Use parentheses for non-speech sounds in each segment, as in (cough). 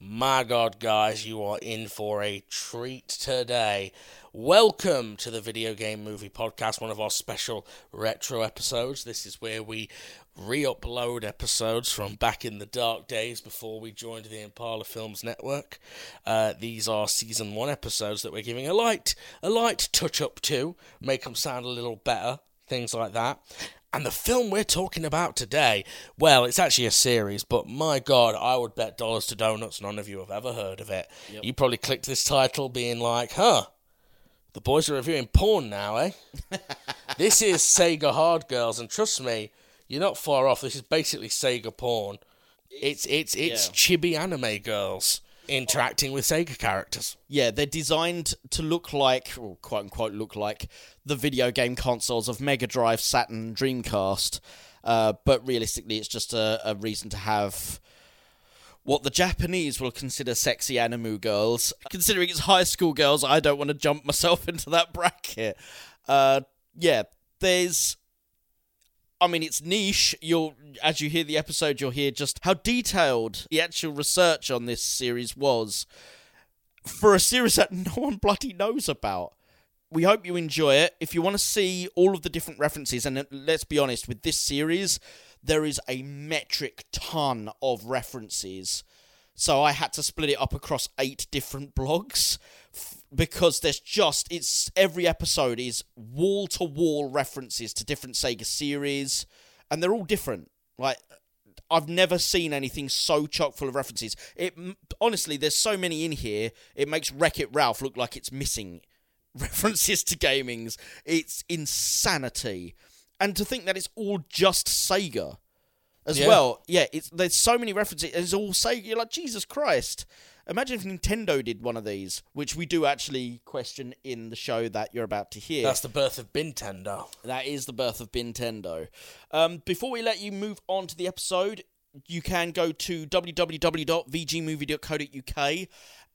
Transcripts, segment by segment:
My God, guys, you are in for a treat today. Welcome to the Video Game Movie Podcast, one of our special retro episodes. This is where we re upload episodes from back in the dark days before we joined the Impala Films Network. Uh, these are season one episodes that we're giving a light, a light touch up to, make them sound a little better, things like that. And the film we're talking about today, well, it's actually a series, but my god, I would bet dollars to donuts none of you have ever heard of it. Yep. You probably clicked this title being like, huh, the boys are reviewing porn now, eh? (laughs) this is Sega Hard Girls, and trust me, you're not far off. This is basically Sega porn. It's it's it's Yeah. chibi anime girls interacting with Sega characters. Yeah, they're designed to look like, or quote unquote, look like the video game consoles of Mega Drive, Saturn, Dreamcast. Uh, but realistically, it's just a, a reason to have what the Japanese will consider sexy anime girls. Considering it's high school girls, I don't want to jump myself (laughs) into that bracket. Uh, yeah, there's. I mean, it's niche. You'll, as you hear the episode, you'll hear just how detailed the actual research on this series was for a series that (laughs) no one bloody knows about. We hope you enjoy it. If you want to see all of the different references, and let's be honest, with this series, there is a metric ton of references. So I had to split it up across eight different blogs f- because there's just it's every episode is wall to wall references to different Sega series, and they're all different. Like I've never seen anything so chock full of references. It honestly, there's so many in here. It makes Wreck It Ralph look like it's missing (laughs) references to gamings. It's insanity, and to think that it's all just Sega as Yeah. well. Yeah, it's there's so many references. It's all Sega. You're like Jesus Christ. Imagine if Nintendo did one of these, which we do actually question in the show that you're about to hear. That's the birth of Bintendo. That is the birth of Nintendo. Um, before we let you move on to the episode, you can go to www.vgmovie.co.uk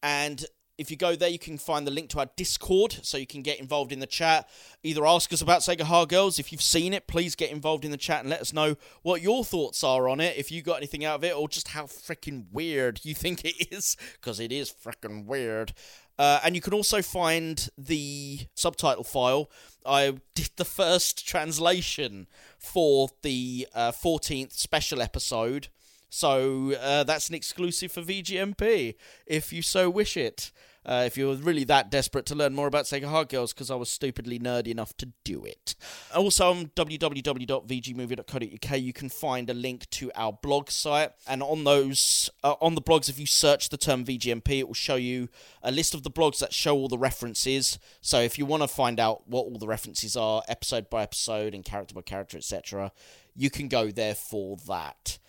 and if you go there, you can find the link to our Discord so you can get involved in the chat. Either ask us about Sega Hard Girls. If you've seen it, please get involved in the chat and let us know what your thoughts are on it. If you got anything out of it or just how freaking weird you think it is, because it is freaking weird. Uh, and you can also find the subtitle file. I did the first translation for the uh, 14th special episode. So uh, that's an exclusive for VGMP, if you so wish it. Uh, if you're really that desperate to learn more about Sega Hard Girls, because I was stupidly nerdy enough to do it. Also on www.vgmovie.co.uk, you can find a link to our blog site, and on those, uh, on the blogs, if you search the term VGMP, it will show you a list of the blogs that show all the references. So if you want to find out what all the references are, episode by episode and character by character, etc., you can go there for that.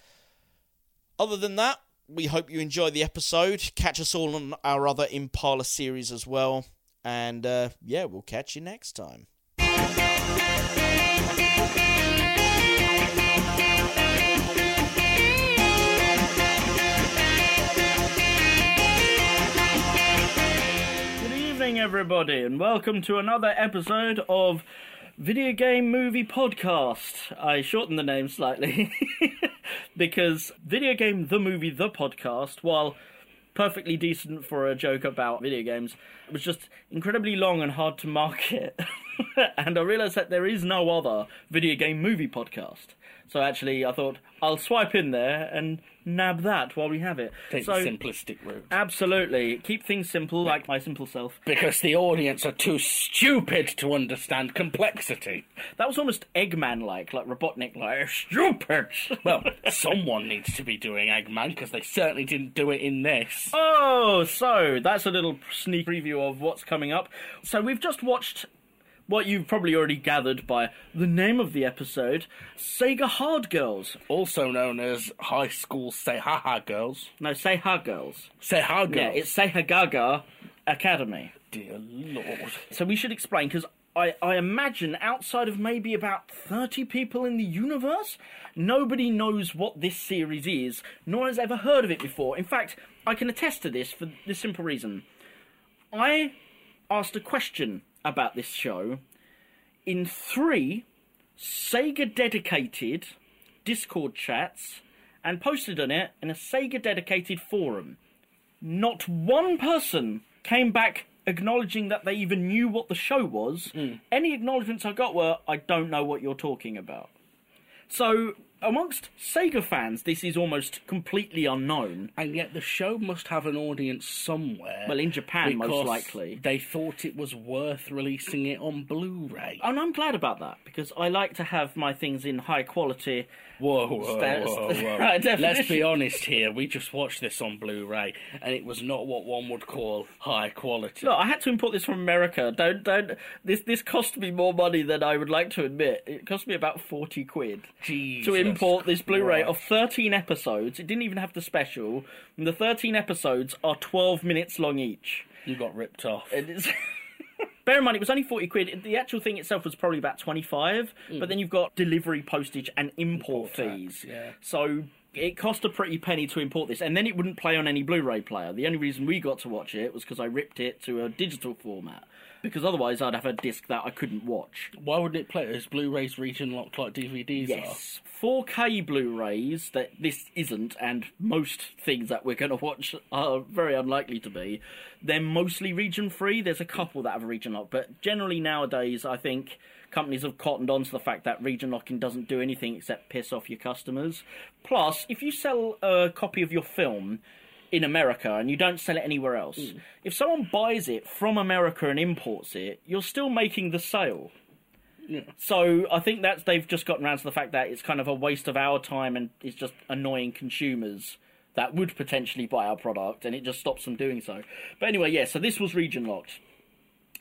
Other than that, we hope you enjoy the episode. Catch us all on our other Impala series as well. And uh, yeah, we'll catch you next time. Good evening, everybody, and welcome to another episode of Video Game Movie Podcast. I shortened the name slightly (laughs) because Video Game The Movie The Podcast, while perfectly decent for a joke about video games, was just incredibly long and hard to market. (laughs) and I realised that there is no other video game movie podcast. So actually, I thought I'll swipe in there and nab that while we have it. Take so, the simplistic route. Absolutely. Keep things simple, like my simple self. Because the audience are too stupid to understand complexity. That was almost Eggman like, like Robotnik, like, stupid! (laughs) Well, someone needs to be doing Eggman because they certainly didn't do it in this. oh, so that's a little sneak preview of what's coming up. So we've just watched what you've probably already gathered by the name of the episode Sega Hard Girls. Also known as High School Say Ha Ha Girls. No, SeHa Girls. SeHa Girls. Yeah, it's Say Gaga Academy. Dear Lord. So we should explain because I, I imagine outside of maybe about 30 people in the universe, nobody knows what this series is, nor has ever heard of it before. In fact, I can attest to this for the simple reason. I asked a question about this show in three Sega dedicated Discord chats and posted on it in a Sega dedicated forum. Not one person came back acknowledging that they even knew what the show was. Hmm. Any acknowledgements I got were, I don't know what you're talking about. So, amongst Sega fans, this is almost completely unknown. And yet the show must have an audience somewhere. Well, in Japan, most likely. They thought it was worth releasing it on Blu-ray. And I'm glad about that because I like to have my things in high quality. Whoa, whoa, whoa, whoa. (laughs) Right, Let's be honest here. We just watched this on Blu-ray, and it was not what one would call high quality. Look, I had to import this from America. Don't, don't. This, this cost me more money than I would like to admit. It cost me about forty quid Jesus to import this Blu-ray Christ. of thirteen episodes. It didn't even have the special. And the thirteen episodes are twelve minutes long each. You got ripped off. (laughs) Bear in mind, it was only 40 quid. The actual thing itself was probably about 25, mm. but then you've got delivery, postage, and import, Import tax, fees. yeah. So it cost a pretty penny to import this, and then it wouldn't play on any Blu ray player. The only reason we got to watch it was because I ripped it to a digital format, because otherwise I'd have a disc that I couldn't watch. Why wouldn't it play? Is Blu-rays region locked like DVDs Yes, 4K Blu-rays that this isn't, and most things that we're going to watch are very unlikely to be. They're mostly region free. There's a couple that have a region lock, but generally nowadays, I think companies have cottoned on to the fact that region locking doesn't do anything except piss off your customers. Plus, if you sell a copy of your film in America and you don't sell it anywhere else, if someone buys it from America and imports it, you're still making the sale. Yeah. So I think that's they've just gotten around to the fact that it's kind of a waste of our time and it's just annoying consumers that would potentially buy our product, and it just stops them doing so. But anyway, yeah. So this was region locked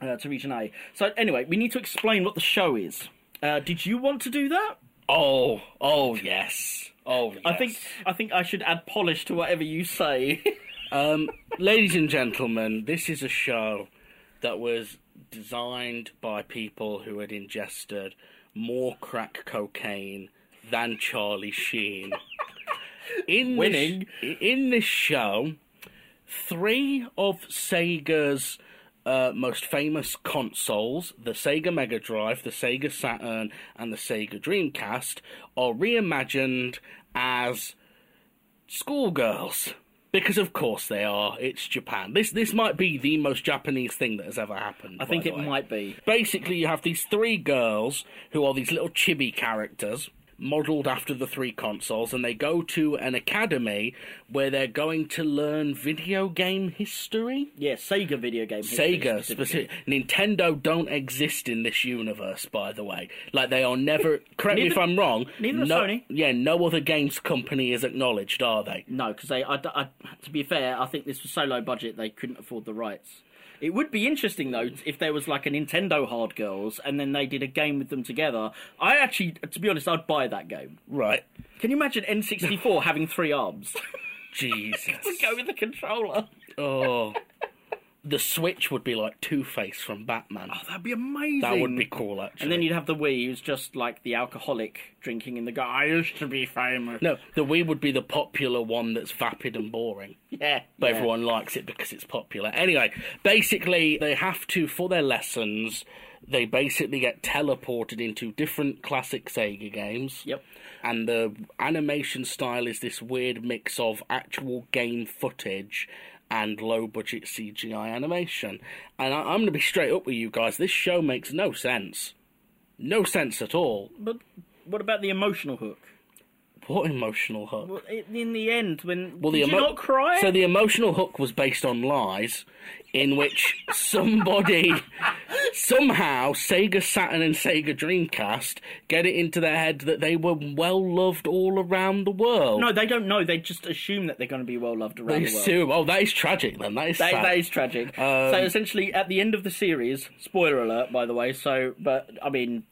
uh, to region A. So anyway, we need to explain what the show is. Uh, did you want to do that? Oh, oh yes. Oh, yes. I think I think I should add polish to whatever you say. (laughs) Um, ladies and gentlemen, this is a show that was designed by people who had ingested more crack cocaine than Charlie Sheen. (laughs) In Winning. This, in this show, three of Sega's uh, most famous consoles, the Sega Mega Drive, the Sega Saturn, and the Sega Dreamcast, are reimagined as schoolgirls. Because of course they are. It's Japan. This this might be the most Japanese thing that has ever happened. I think it way. might be. Basically, you have these three girls who are these little chibi characters, modelled after the three consoles, and they go to an academy where they're going to learn video game history. Yeah, Sega video game. history Sega, specifically. specific, Nintendo don't exist in this universe, by the way. Like they are never. Correct me if I'm wrong. neither no, Sony. Yeah, no other games company is acknowledged, are they? No, because they. I, I, to be fair, I think this was so low budget they couldn't afford the rights. It would be interesting though if there was like a Nintendo Hard Girls and then they did a game with them together. I actually, to be honest, I'd buy that game. Right. Can you imagine N64 (laughs) having three arms? Jesus. (laughs) Go with the controller. oh. The Switch would be like Two Face from Batman. Oh, that'd be amazing. that would be cool, actually. And then you'd have the Wii, who's just like the alcoholic drinking in the guy. I used to be famous. No, the Wii would be the popular one that's vapid and boring. (laughs) Yeah, But yeah. everyone likes it because it's popular. Anyway, basically, they have to, for their lessons, they basically get teleported into different classic Sega games. Yep. And the animation style is this weird mix of actual game footage and low budget CGI animation. And I, I'm going to be straight up with you guys. This show makes no sense. No sense at all. But what about the emotional hook? What emotional hook? Well, in the end, when Well, did the you not cry? So the emotional hook was based on lies, in which somebody (laughs) somehow Sega Saturn and Sega Dreamcast get it into their head that they were well loved all around the world. no, they don't know. They just assume that they're going to be well loved around they the world. assume. Oh, that is tragic. Then that is That, sad. that is tragic. so um, essentially, at the end of the series, spoiler alert, by the way. So, but I mean,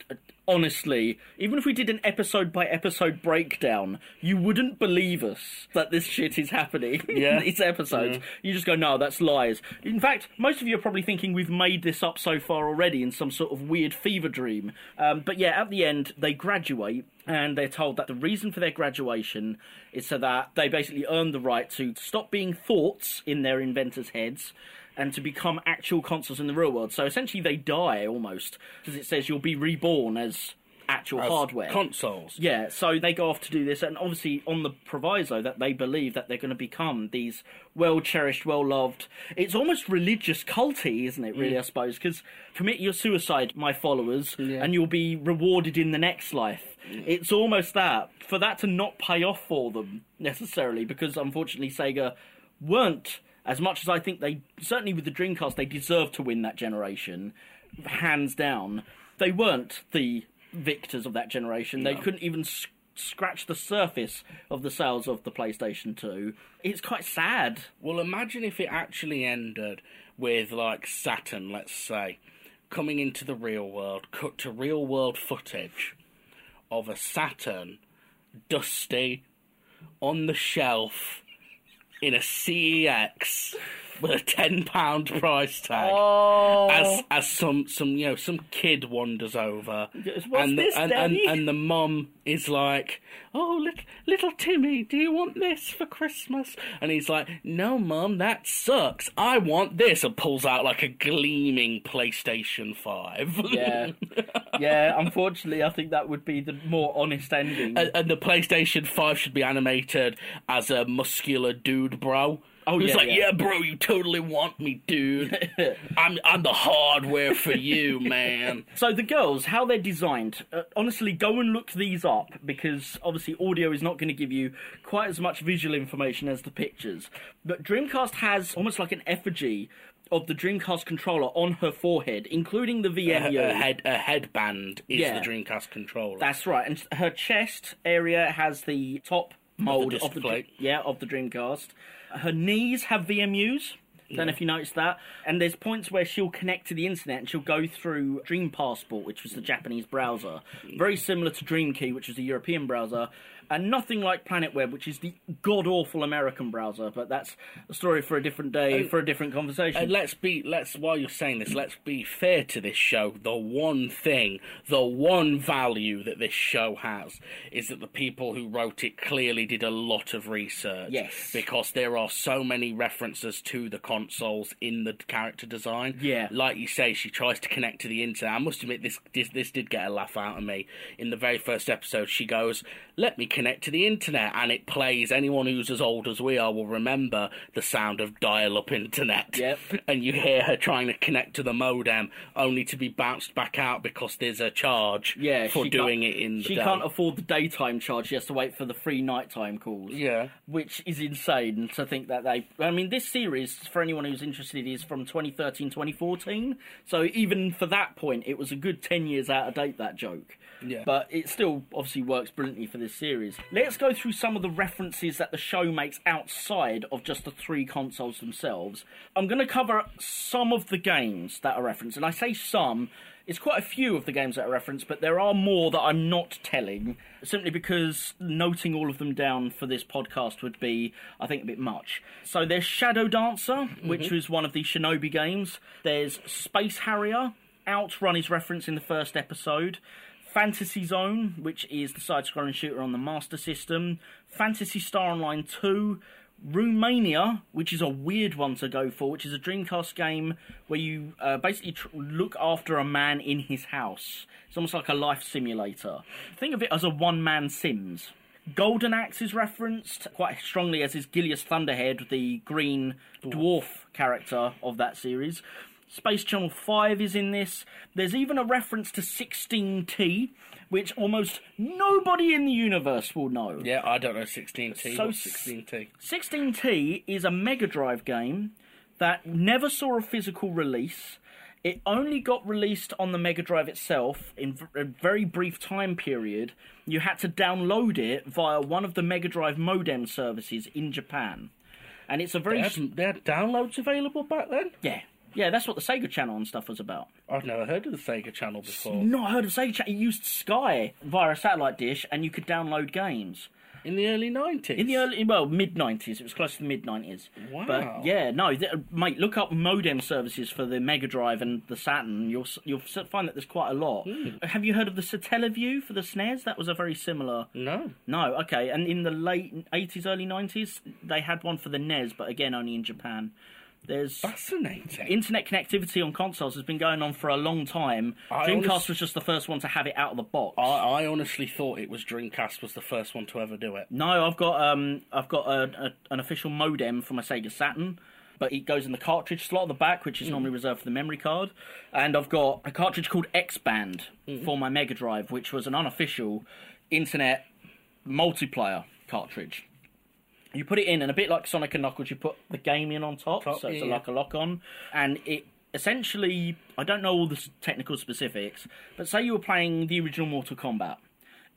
honestly, even if we did an episode by episode breakdown, you wouldn't believe us that this shit is happening (laughs) Yeah. in these episodes. You just go, no, that's lies. In fact, most of you are probably thinking we've made this up so far already in some sort of weird fever dream. Um, but yeah, at the end, they graduate. And they're told that the reason for their graduation is so that they basically earn the right to stop being thoughts in their inventors' heads and to become actual consoles in the real world. So essentially, they die almost, because it says you'll be reborn as actual As hardware. consoles. Yeah, so they go off to do this, and obviously on the proviso that they believe that they're going to become these well cherished, well loved. It's almost religious culty, isn't it? Really, I suppose, because commit your suicide, my followers, and you'll be rewarded in the next life. It's almost that for that to not pay off for them necessarily, because unfortunately Sega weren't as much as I think they certainly with the Dreamcast they deserved to win that generation, hands down. They weren't the victors of that generation. They couldn't even scratch the surface of the sales of the PlayStation 2. It's quite sad. Well, imagine if it actually ended with like Saturn, let's say, coming into the real world, cut to real world footage of a Saturn, dusty, on the shelf, in a CEX with a ten pound price tag. Oh, As as some some you know some kid wanders over, what's and, the, this, and, and and the mum is like, "Oh, little, little Timmy, do you want this for Christmas?" And he's like, "No, mum, that sucks. I want this," and pulls out like a gleaming PlayStation Five. yeah. (laughs) yeah, unfortunately, I think that would be the more honest ending. and, and the PlayStation Five should be animated as a muscular dude, bro. Oh, Who's yeah, like, yeah. yeah. bro, you totally want me, dude. (laughs) I'm I'm the hardware for you, man. (laughs) So the girls, how they're designed, uh, honestly, go and look these up because obviously audio is not going to give you quite as much visual information as the pictures. But Dreamcast has almost like an effigy of the Dreamcast controller on her forehead, including the VMU. a head a headband is Yeah. the Dreamcast controller. That's right, and her chest area has the top mold disc of the, yeah of the Dreamcast. Her knees have VMUs. Don't know if you noticed that. And there's points where she'll connect to the internet and she'll go through Dream Passport, which was the Japanese browser, very similar to Dream Key, which was the European browser, and nothing like Planet Web, which is the god awful American browser. But that's a story for a different day, for a different conversation. And let's be let's while you're saying this, let's be fair to this show. The one thing, the one value that this show has is that the people who wrote it clearly did a lot of research. Yes. Because there are so many references to the consoles in the character design. Yeah. Like you say, she tries to connect to the internet. I must admit this this, this did get a laugh out of me. In the very first episode, she goes, Let me connect to the internet and it plays anyone who's as old as we are will remember the sound of dial up internet Yep. (laughs) and you hear her trying to connect to the modem only to be bounced back out because there's a charge yeah, for doing it in the She day. can't afford the daytime charge. She has to wait for the free nighttime calls. yeah which is insane to think that they. I mean, this series, for anyone who's interested, is from 2013, 2014. So even for that point, it was a good 10 years out of date, that joke. Yeah. But it still obviously works brilliantly for this series. Let's go through some of the references that the show makes outside of just the three consoles themselves. I'm going to cover some of the games that are referenced, and I say some. It's quite a few of the games that are referenced, but there are more that I'm not telling, simply because noting all of them down for this podcast would be, I think, a bit much. So there's Shadow Dancer, which mm-hmm. was one of the Shinobi games. There's Space Harrier. Outrun is referenced in the first episode. Fantasy Zone, which is the side scrolling shooter on the Master System. Phantasy Star Online 2. Roommania, which is a weird one to go for, which is a Dreamcast game where you uh, basically tr- look after a man in his house. It's almost like a life simulator. Think of it as a one man Sims. Golden Axe is referenced quite strongly as is Gilius Thunderhead, the green dwarf character of that series. Space Channel 5 is in this. There's even a reference to 16T, which almost nobody in the universe will know. yeah i don't know 16t So what's 16t 16T is a Mega Drive game that never saw a physical release. It only got released on the Mega Drive itself in a very brief time period. You had to download it via one of the Mega Drive modem services in Japan. And it's a very. they had, they had downloads available back then yeah. Yeah, that's what the Sega Channel and stuff was about. i've never heard of the sega channel before Not heard of Sega Channel. It used Sky via a satellite dish and you could download games. in the early 90s In the early, well, mid nineties. It was close to the mid nineties. Wow. But yeah, no, th- mate. Look up modem services for the Mega Drive and the Saturn. You'll you'll find that there's quite a lot. Hmm. Have you heard of the Satellaview for the SNES? That was a very similar. no No, okay. And in the late eighties, early nineties, they had one for the NES, but again only in Japan. There's Fascinating. internet connectivity on consoles has been going on for a long time. I Dreamcast honest- was just the first one to have it out of the box. I, I honestly thought it was Dreamcast was the first one to ever do it. No, I've got um, I've got a, a, an official modem for my Sega Saturn, but it goes in the cartridge slot at the back, which is normally reserved for the memory card. And I've got a cartridge called X Band for my Mega Drive, which was an unofficial internet multiplayer cartridge. You put it in, and a bit like Sonic and Knuckles, you put the game in on top, Top, so it's yeah. like a lock on, and it essentially I don't know all the technical specifics, but say you were playing the original Mortal Kombat,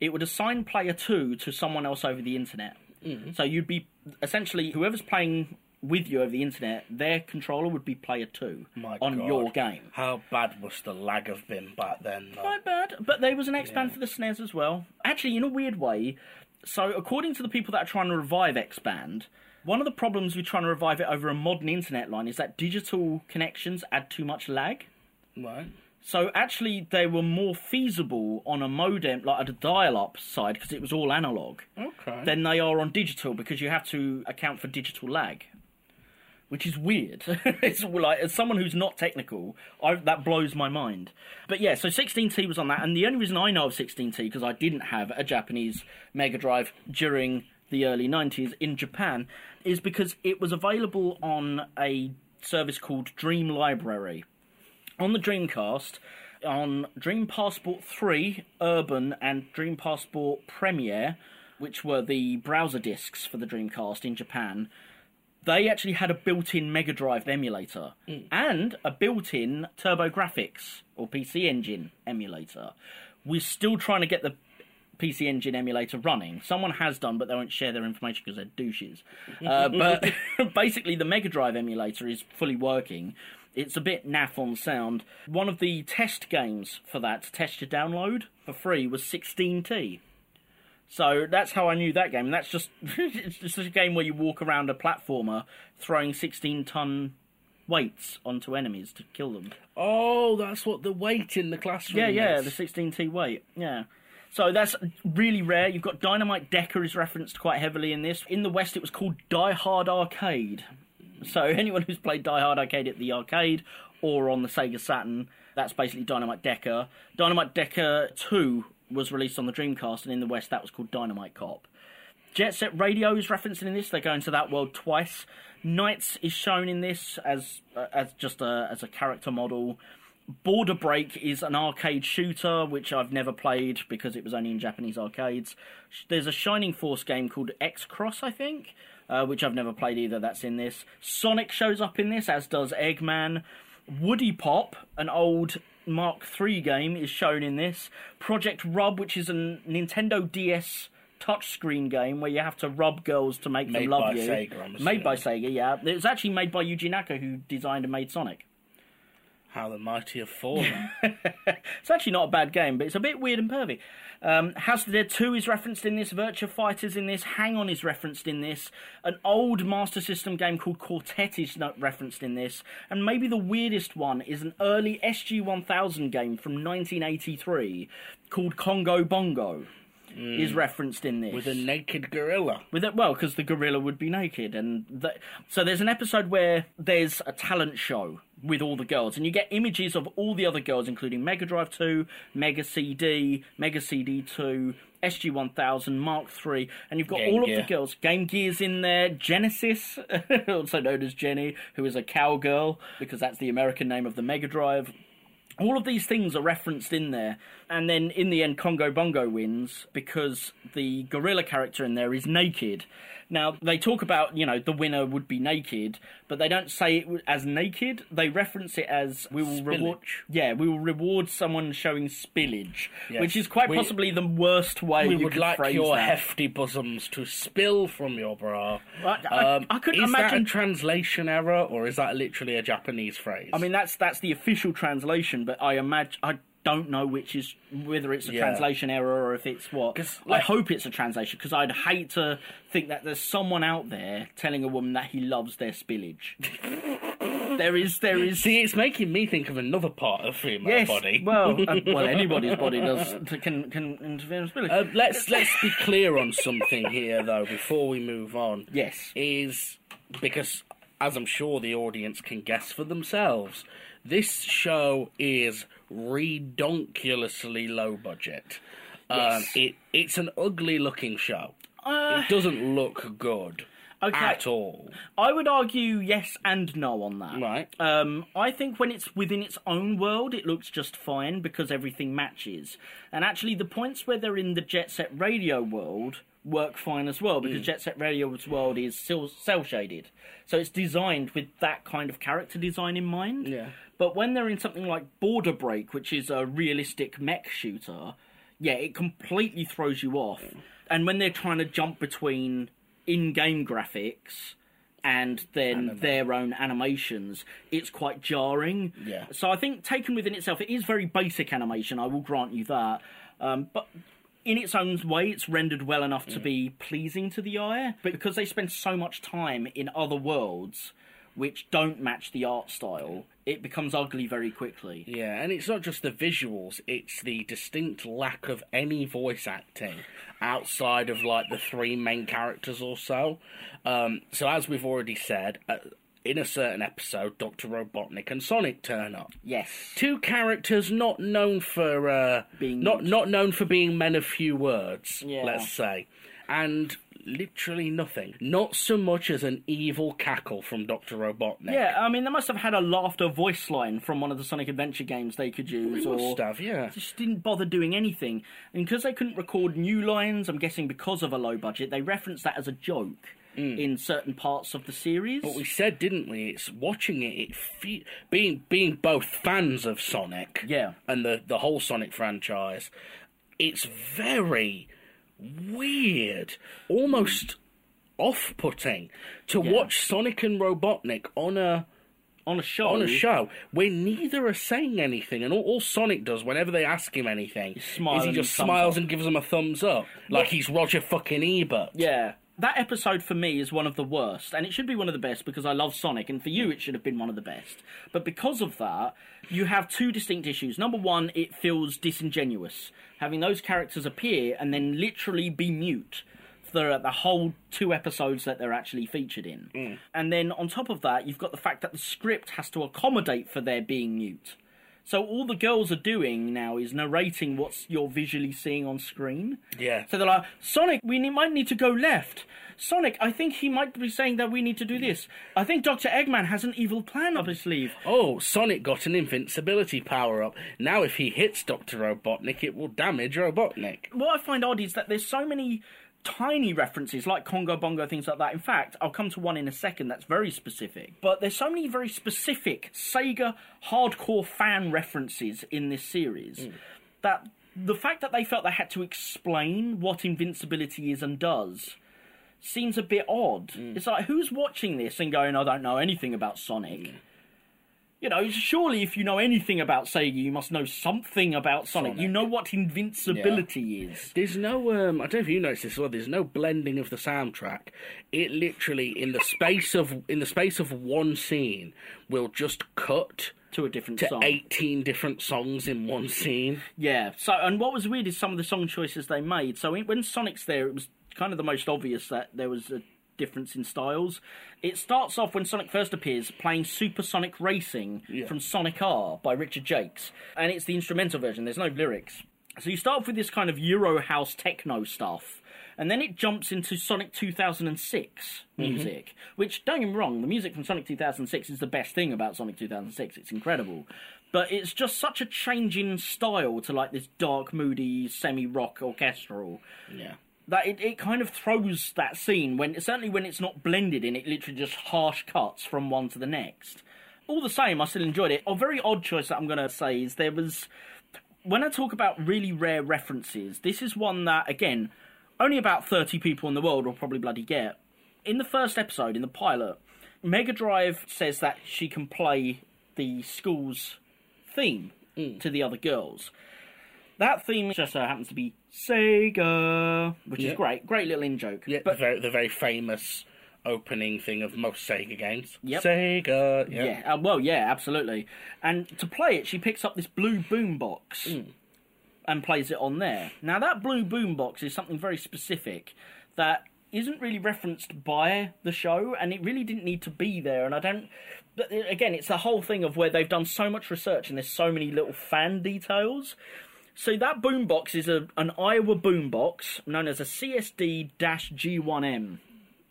it would assign player two to someone else over the internet. Mm-hmm. So you'd be essentially whoever's playing with you over the internet, their controller would be player two My on God. your game. How bad must the lag have been back then? Though? Quite bad, but there was an X band for the SNES as well. Actually, in a weird way. So, according to the people that are trying to revive X band, one of the problems with trying to revive it over a modern internet line is that digital connections add too much lag. Right. So actually, they were more feasible on a modem, like at a dial-up side, because it was all analog, Okay. than they are on digital because you have to account for digital lag, which is weird. (laughs) it's like as someone who's not technical, I, that blows my mind. But yeah, so 16T was on that, and the only reason I know of 16T because I didn't have a Japanese Mega Drive during the early 90s in Japan is because it was available on a service called Dream Library on the Dreamcast, on Dream Passport 3, Urban, and Dream Passport Premiere, which were the browser discs for the Dreamcast in Japan, they actually had a built in Mega Drive emulator and a built in TurboGrafx or PC Engine emulator. We're still trying to get the PC Engine emulator running. Someone has done, but they won't share their information because they're douches. (laughs) Uh, but (laughs) basically, the Mega Drive emulator is fully working. It's a bit naff on sound. One of the test games for that, to test your download for free, was 16T. So that's how I knew that game. And that's just (laughs) it's just a game where you walk around a platformer throwing 16 ton weights onto enemies to kill them. Oh, that's what the weight in the classroom. Yeah, yeah, is. the 16T weight. Yeah. So that's really rare. You've got Dynamite Deka is referenced quite heavily in this. In the West, it was called Die Hard Arcade. So (laughs) anyone who's played Die Hard Arcade at the arcade or on the Sega Saturn, that's basically Dynamite Deka. Dynamite Deka 2 was released on the Dreamcast, and in the West, that was called Dynamite Cop. Jet Set Radio is referenced in this. They go into that world twice. NiGHTS is shown in this as uh, as just a as a character model. Border Break is an arcade shooter which I've never played because it was only in Japanese arcades. There's a Shining Force game called X Cross, I think, uh, which I've never played either. That's in this. Sonic shows up in this, as does Eggman. Woody Pop, an old Mark III game, is shown in this. Project Rub, which is a Nintendo DS touchscreen game where you have to rub girls to make Made them love by you. Sega, made by Sega, yeah. It was actually made by Yuji Naka, who designed and made Sonic. How the mighty have fallen. (laughs) It's actually not a bad game, but it's a bit weird and pervy. Um, House of the Dead 2 is referenced in this, Virtua Fighters in this, Hang On is referenced in this, an old Master System game called Quartet is referenced in this, and maybe the weirdest one is an early SG-1000 game from 1983 called Congo Bongo. Is mm. referenced in this With a naked gorilla. with it, well, because the gorilla would be naked, and the, so there's an episode where there's a talent show with all the girls, and you get images of all the other girls, including Mega Drive 2, Mega CD, Mega CD 2, SG 1000, Mark 3, and you've got Game all Gear. of the girls. Game Gear's in there, Genesis, (laughs) also known as Jenny, who is a cowgirl because that's the American name of the Mega Drive all of these things are referenced in there and then in the end congo bongo wins because the gorilla character in there is naked now they talk about you know the winner would be naked but they don't say it as naked they reference it as we will reward yeah we will reward someone showing spillage Yes. which is quite We- possibly the worst way We would like your that. hefty bosoms to spill from your bra. I- I- Um, I couldn't is that imagine- a translation error, or is that literally a Japanese phrase? I mean, that's that's the official translation, but I imagine I don't know which is whether it's a Yeah. translation error or if it's what. 'Cause, I like- hope it's a translation because I'd hate to think that there's someone out there telling a woman that he loves their spillage. (laughs) there is, there is. See, it's making me think of another part of female Yes, body. well, (laughs) uh, well, anybody's body does can can interfere with spillage. Uh, let's let's be clear on something here, though, before we move on. yes, is because as I'm sure the audience can guess for themselves, this show is redonkulously low budget. Um, Yes. it it's an ugly looking show. Uh, It doesn't look good Okay. at all. I would argue yes and no on that. Right. Um, I think when it's within its own world, it looks just fine because everything matches. And actually, the points where they're in the Jet Set Radio world work fine as well because Jet Set Radio's world is still cell shaded, so it's designed with that kind of character design in mind. Yeah. But when they're in something like Border Break, which is a realistic mech shooter, yeah, it completely throws you off. And when they're trying to jump between in-game graphics and then their own animations, it's quite jarring. Yeah. So I think taken within itself, it is very basic animation. I will grant you that. Um, but in its own way, it's rendered well enough to be pleasing to the eye. But because they spend so much time in other worlds which don't match the art style, it becomes ugly very quickly. Yeah, and it's not just the visuals, it's the distinct lack of any voice acting outside of like the three main characters or so. Um, so, as we've already said, uh, in a certain episode, Dr. Robotnik and Sonic turn up. Yes. Two characters not known for uh, Being- not not known for being men of few words, Yeah. let's say, and literally nothing. Not so much as an evil cackle from Dr. Robotnik. Yeah, I mean, they must have had a laughter voice line from one of the Sonic Adventure games they could use, or must have, yeah. just didn't bother doing anything. And because they couldn't record new lines, I'm guessing because of a low budget, they referenced that as a joke in certain parts of the series. Mm. But we said, didn't we? It's watching it. It fe- being being both fans of Sonic, Yeah. and the the whole Sonic franchise. It's very weird, almost off-putting to watch Sonic and Robotnik on a on a show, on a show where neither are saying anything, and all, all Sonic does whenever they ask him anything is he just smiles up. and gives them a thumbs up, like he's Roger fucking Ebert. Yeah. That episode for me is one of the worst, and it should be one of the best because I love Sonic, and for you it should have been one of the best. But because of that, you have two distinct issues. Number one, it feels disingenuous having those characters appear and then literally be mute for the whole two episodes that they're actually featured in. Mm. And then on top of that, you've got the fact that the script has to accommodate for their being mute. So all the girls are doing now is narrating what you're visually seeing on screen. Yeah. So they're like, Sonic, we ne- might need to go left. Sonic, I think he might be saying that we need to do this. I think Dr. Eggman has an evil plan up his sleeve. Oh, Sonic got an invincibility power up. Now, if he hits Dr. Robotnik, it will damage Robotnik. What I find odd is that there's so many tiny references like Congo Bongo, things like that. In fact, I'll come to one in a second that's very specific. But there's so many very specific Sega hardcore fan references in this series hmm. that the fact that they felt they had to explain what invincibility is and does seems a bit odd. Hmm. It's like who's watching this and going, I don't know anything about Sonic. Hmm. You know, surely if you know anything about Sega, you must know something about Sonic. You know what invincibility is. There's no, um, I don't know if you noticed this well. There's no blending of the soundtrack. It literally, in the space of in the space of one scene, will just cut To a different to song. 18 different songs in one scene. Yeah. So, and what was weird is some of the song choices they made. So when Sonic's there, it was kind of the most obvious that there was a difference in styles. It starts off when Sonic first appears playing Supersonic Racing from Sonic R by Richard Jacques, and it's the instrumental version. There's no lyrics. So you start off with this kind of Euro house techno stuff. And then it jumps into Sonic 2006 mm-hmm. music, which, don't get me wrong, the music from Sonic 2006 is the best thing about Sonic 2006. It's incredible. But it's just such a change in style to like this dark, moody, semi rock orchestral Yeah. That it, it kind of throws that scene when certainly when it's not blended in, it literally just harsh cuts from one to the next. All the same, I still enjoyed it. A very odd choice that I'm going to say is there was when I talk about really rare references, this is one that again only about 30 people in the world will probably bloody get. In the first episode, in the pilot, Mega Drive says that she can play the school's theme mm. to the other girls. That theme just so happens to be Sega, which Yeah. is great. Great little in joke. Yeah, but the, very, the very famous opening thing of most Sega games. Yep. Sega. Yeah. yeah, uh, well, yeah, absolutely. And to play it, she picks up this blue boom box and plays it on there. Now, that blue boom box is something very specific that isn't really referenced by the show, and it really didn't need to be there. And I don't. But uh, again, it's the whole thing of where they've done so much research and there's so many little fan details. So that boombox is a an Aiwa boombox known as a CSD-G1M.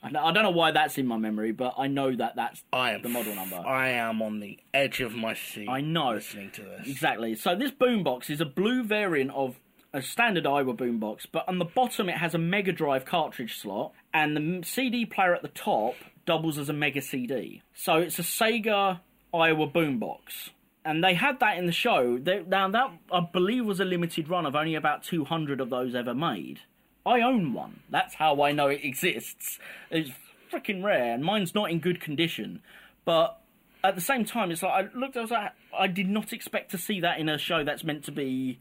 I don't know why that's in my memory, but I know that that's I am the model number. I am on the edge of my seat. I know. listening to this. Exactly. So this boombox is a blue variant of a standard Aiwa boombox, but on the bottom it has a Mega Drive cartridge slot, and the CD player at the top doubles as a Mega CD. So it's a Sega Aiwa boombox. And they had that in the show. They, now that I believe was a limited run of only about 200 of those ever made. I own one. That's how I know it exists. It's freaking rare, and mine's not in good condition. But at the same time, it's like I looked. I was like, I did not expect to see that in a show that's meant to be.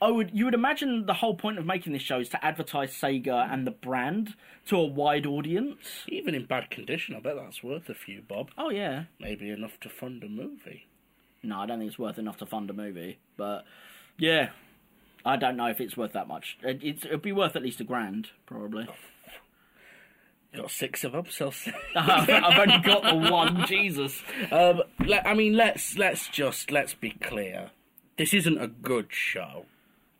I would. You would imagine the whole point of making this show is to advertise Sega and the brand to a wide audience. Even in bad condition, I bet that's worth a few bob. Oh yeah. Maybe enough to fund a movie. No, I don't think it's worth enough to fund a movie. But yeah, I don't know if it's worth that much. It, it's, it'd be worth at least a grand, probably. (laughs) Got six of them, so. (laughs) I've, I've only got the one. Jesus. um, le- I mean, let's let's just let's be clear. This isn't a good show,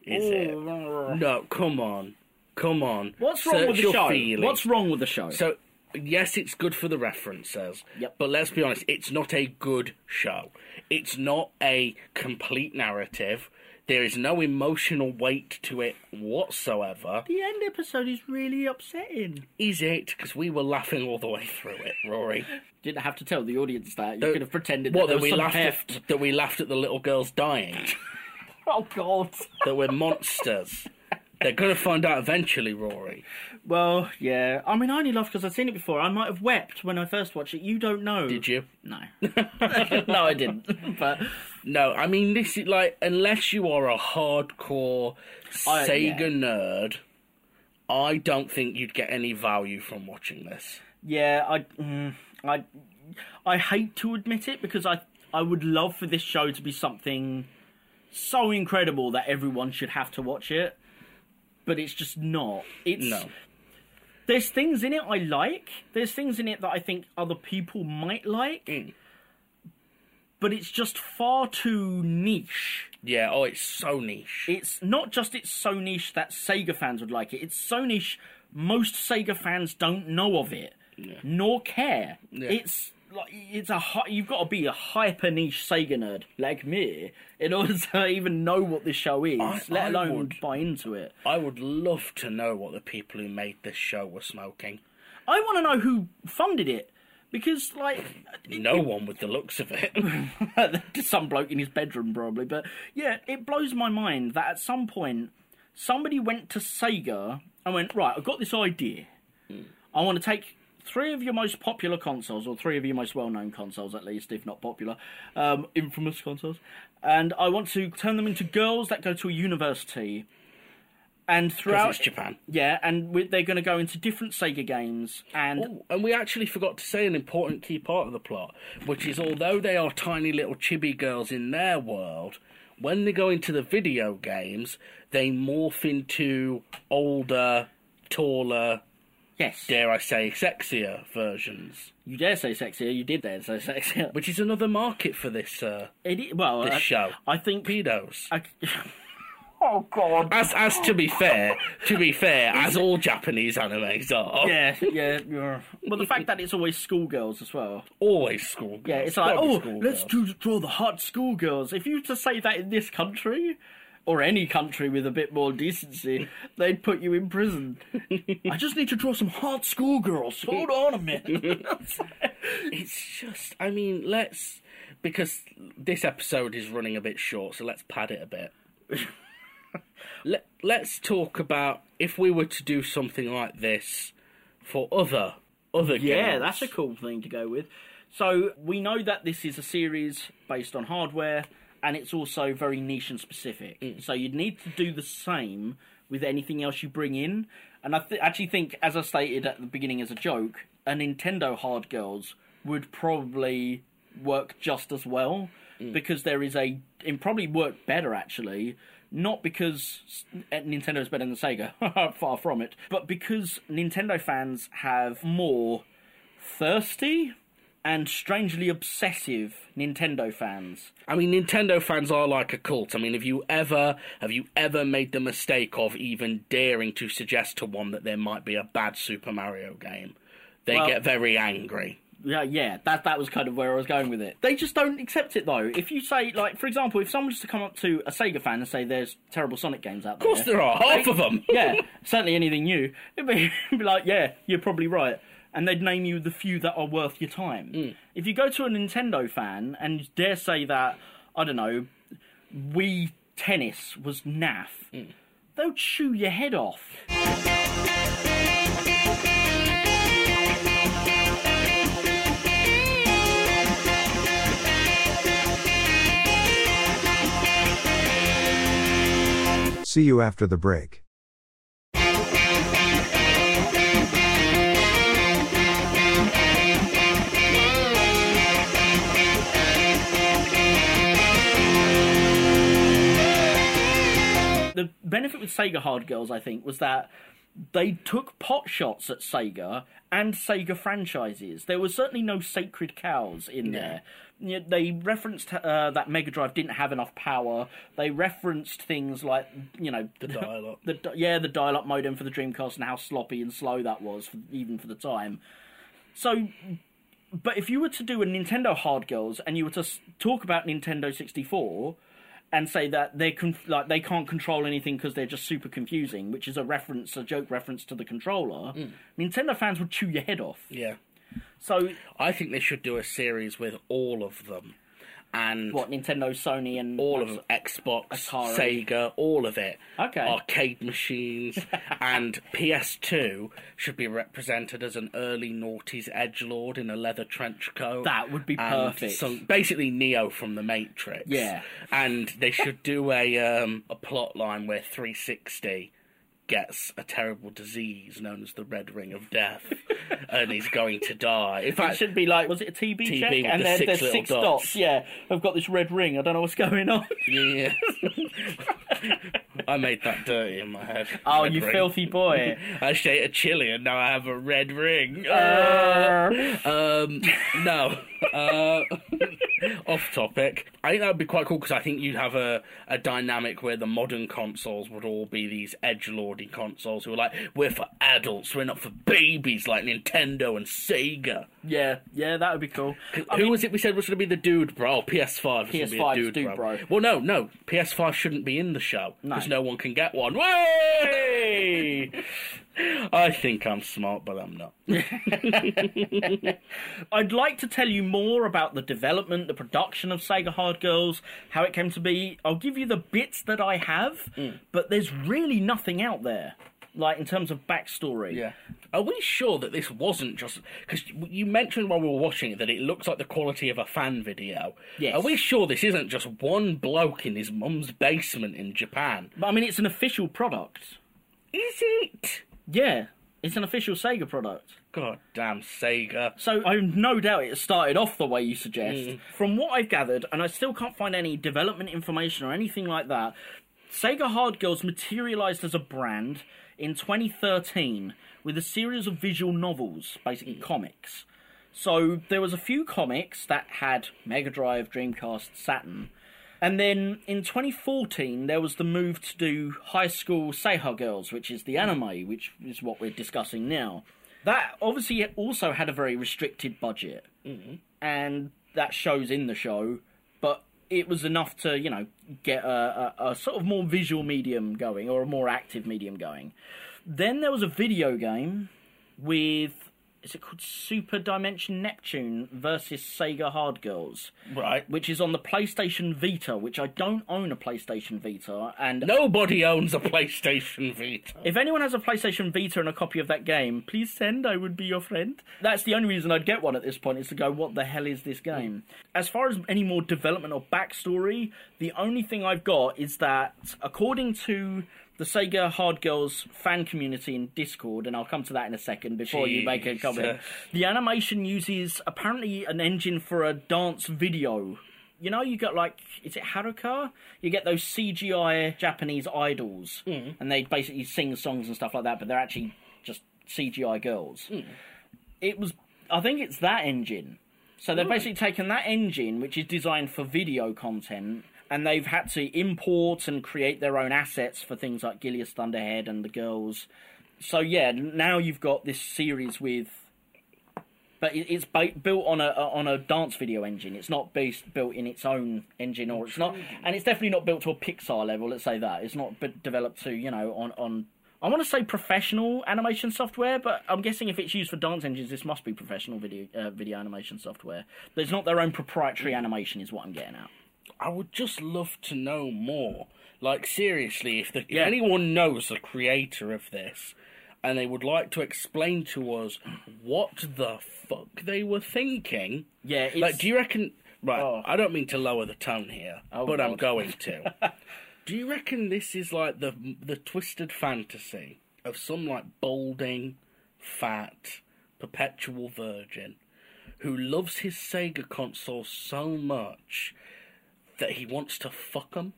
is it? No, come on, come on. What's wrong Search with the your show? feelings. What's wrong with the show? So, yes, it's good for the references. Yep. But let's be honest, it's not a good show. It's not a complete narrative. There is no emotional weight to it whatsoever. the end episode is really upsetting. Is it? Because we were laughing all the way through it, Rory. (laughs) Didn't have to tell the audience that. You could have pretended What that there that was we some laughed at, that we laughed at the little girls dying. (laughs) Oh God. that we're monsters. They're gonna find out eventually, Rory. Well, yeah. I mean, I only laughed because I'd seen it before. I might have wept when I first watched it. You don't know. Did you? No. (laughs) (laughs) no, I didn't. But No, I mean this is like unless you are a hardcore I- Sega yeah. nerd, I don't think you'd get any value from watching this. yeah, I, mm, I, I hate to admit it because I, I would love for this show to be something so incredible that everyone should have to watch it. But it's just not. It's No. there's things in it I like. There's things in it that I think other people might like. Mm. But it's just far too niche. Yeah, oh it's so niche. It's not just it's so niche that Sega fans would like it. It's so niche most Sega fans don't know of it, nor care. Yeah. It's like it's a you've got to be a hyper niche Sega nerd like me in (laughs) order to even know what this show is, I- let I alone would. buy into it. I would love to know what the people who made this show were smoking. I want to know who funded it because like No one with the looks of it. (laughs) some bloke in his bedroom probably but yeah it blows my mind that at some point somebody went to sega and went right i've got this idea hmm. i want to take three of your most popular consoles or three of your most well-known consoles at least if not popular um, infamous consoles and i want to turn them into girls that go to a university and throughout Japan. yeah and we, they're going to go into different sega games and Oh, and we actually forgot to say an important key part of the plot, which is although they are tiny little chibi girls in their world, when they go into the video games, they morph into older, taller, yes dare I say, sexier versions. you dare say sexier you did dare say (laughs) sexier Which is another market for this uh, It, well, this I, show. I think. Pedos. I, (laughs) oh God. As as to be fair, to be fair, as all Japanese animes are, Yeah, yeah, yeah. Well, the fact that it's always schoolgirls as well. always schoolgirls. Yeah, it's like, oh, let's do, draw the hot schoolgirls. If you were to say that in this country, or any country with a bit more decency, (laughs) they'd put you in prison. I just need to draw some hot schoolgirls. Hold on a minute. (laughs) It's just, I mean, let's because this episode is running a bit short, so let's pad it a bit. (laughs) Let Let's talk about if we were to do something like this for other other Yeah, games. that's a cool thing to go with. So we know that this is a series based on hardware, and it's also very niche and specific. Mm. So you'd need to do the same with anything else you bring in. And I th- actually think, as I stated at the beginning as a joke, a Nintendo Hard Girls would probably work just as well mm. because there is a, it probably work better actually, not because eh, Nintendo is better than Sega, (laughs) far from it, but because Nintendo fans have more thirsty and strangely obsessive Nintendo fans. I mean, Nintendo fans are like a cult. I mean, have you ever have you ever made the mistake of even daring to suggest to one that there might be a bad Super Mario game? They Well- get very angry. Yeah, yeah, that that was kind of where I was going with it. They just don't accept it though. If you say, like, for example, if someone was to come up to a Sega fan and say there's terrible Sonic games out there, Of course, there are half of them. (laughs) yeah, certainly anything new, it'd be, it'd (laughs) be like, yeah, you're probably right. And they'd name you the few that are worth your time. Mm. If you go to a Nintendo fan and dare say that, I don't know, Wii Tennis was naff, mm. they'll chew your head off. See you after the break. The benefit with Sega Hard Girls, I think, was that they took pot shots at Sega and Sega franchises. There were certainly no sacred cows in there. Yeah, They referenced uh, that Mega Drive didn't have enough power. They referenced things like, you know, the dial-up. the yeah, the dial-up modem for the Dreamcast and how sloppy and slow that was, for, even for the time. So, but if you were to do a Nintendo Hard Girls and you were to talk about Nintendo 64 and say that they conf- like they can't control anything because they're just super confusing, which is a reference, a joke reference to the controller, mm. Nintendo fans would chew your head off. Yeah, So, I think they should do a series with all of them, and what Nintendo, Sony, and all of them Xbox, Atari. Sega, all of it. Okay. Arcade machines (laughs) and PS2 should be represented as an early noughties edge lord in a leather trench coat. That would be perfect. Some, basically Neo from the Matrix. Yeah. And they should do a um, a plot line where 360 gets a terrible disease known as the Red Ring of Death, (laughs) and he's going to die. In It should be like, was it a TB, TB check? with and the six there's six dots. dots. Yeah, I've got this red ring. I don't know what's going on. yeah. (laughs) (laughs) I made that dirty in my head. Oh, Red you ring. filthy boy. (laughs) I just ate a chili and now I have a red ring. Uh, um, no. Uh, (laughs) off topic. I think that would be quite cool because I think you'd have a, a dynamic where the modern consoles would all be these edge lordy consoles who are like, we're for adults, we're not for babies like Nintendo and Sega. Yeah, yeah, that would be cool. I Who mean, was it we said was going to be the dude bro? Oh, PS5 was going to be a PS5 's dude, dude bro. bro. Well, no, no. PS5 shouldn't be in the show No. because no one can get one. Way! (laughs) I think I'm smart, but I'm not. (laughs) I'd like to tell you more about the development, the production of Sega Hard Girls, how it came to be. I'll give you the bits that I have, Mm. but there's really nothing out there, like in terms of backstory. Yeah. Are we sure that this wasn't just because you mentioned while we were watching it that it looks like the quality of a fan video? Yes. Are we sure this isn't just one bloke in his mum's basement in Japan? But I mean, it's an official product. Is it? Yeah, it's an official Sega product. God damn Sega. So I've no doubt it started off the way you suggest. Mm. From what I've gathered, and I still can't find any development information or anything like that, Sega Hard Girls materialized as a brand in 2013 with a series of visual novels, basically comics. So there was a few comics that had Mega Drive, Dreamcast, Saturn. And then in 2014, there was the move to do High School SeHa Girls, which is the anime, which is what we're discussing now. That obviously also had a very restricted budget, mm-hmm. and that shows in the show, it was enough to, you know, get a, a, a sort of more visual medium going, or a more active medium going. Then there was a video game with. Is it called Super Dimension Neptune versus Sega Hard Girls? Right. which is on the PlayStation Vita, which I don't own a PlayStation Vita, and Nobody owns a PlayStation Vita. if anyone has a PlayStation Vita and a copy of that game, please send. I would be your friend. That's the only reason I'd get one at this point is to go, what the hell is this game? As far as any more development or backstory, the only thing I've got is that according to the Sega Hard Girls fan community in Discord, and I'll come to that in a second before you make a comment. The animation uses apparently an engine for a dance video you know, you got like, is it Haruka? You get those CGI Japanese idols, mm. and they basically sing songs and stuff like that, but they're actually just CGI girls. Mm. It was, I think it's that engine. So they've basically taken that engine, which is designed for video content, and they've had to import and create their own assets for things like Gilius Thunderhead and the girls. So yeah, now you've got this series with but it's ba- built on a on a dance video engine. It's not based built in its own engine, or it's not, and it's definitely not built to a Pixar level. Let's say that it's not b- developed to you know on on. I want to say professional animation software, but I'm guessing if it's used for dance engines, this must be professional video uh, video animation software. But it's not their own proprietary animation, is what I'm getting at. I would just love to know more. Like seriously, if, the, if Yeah. anyone knows the creator of this, and they would like to explain to us what the fuck they were thinking. Yeah, it's, Like, do you reckon? Right, Oh. I don't mean to lower the tone here, Oh, but I'm going to. (laughs) do you reckon this is like the the twisted fantasy of some like balding, fat, perpetual virgin who loves his Sega console so much that he wants to fuck 'em?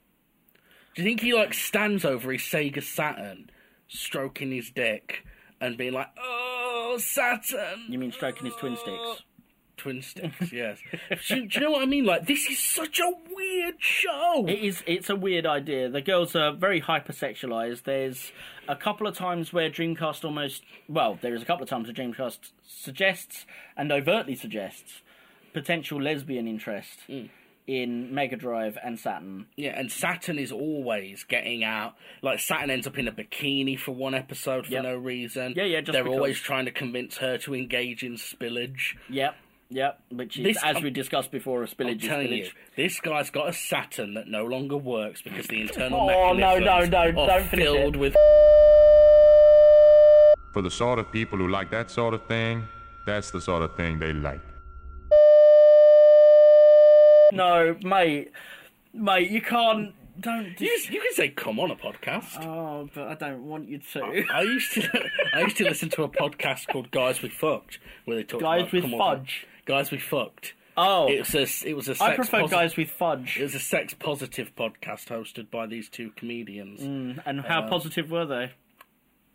Do you think he like stands over his Sega Saturn, stroking his dick and being like, "Oh, Saturn"? you mean stroking his twin sticks? Twin sticks, yes. do, you- do you know what I mean? Like, this is such a weird show. It is. It's a weird idea. The girls are very hypersexualized. There's a couple of times where Dreamcast almost. Well, there is a couple of times where Dreamcast suggests and overtly suggests potential lesbian interest hmm. In Mega Drive and Saturn. Yeah, and Saturn is always getting out. Like Saturn ends up in a bikini for one episode for Yep. no reason. Yeah, yeah, just They're because. always trying to convince her to engage in spillage. Yep. Yep. Which is, This- as we discussed before, a I'm spillage is telling spillage. you, this guy's got a Saturn that no longer works because the internal Oh, no, mechanisms no, no, are don't filled it. with. For the sort of people who like that sort of thing, that's the sort of thing they like. No, mate, mate, you can't. Don't. You, you can say "come on" a podcast. Oh, but I don't want you to. I used to I used to listen to a podcast called Guys We Fucked where they talked Guys about with come on, fudge. Guys We Fucked. Oh, It was a, it was a sex I prefer posi- guys with fudge. It was a sex positive podcast hosted by these two comedians. And how Uh, positive were they?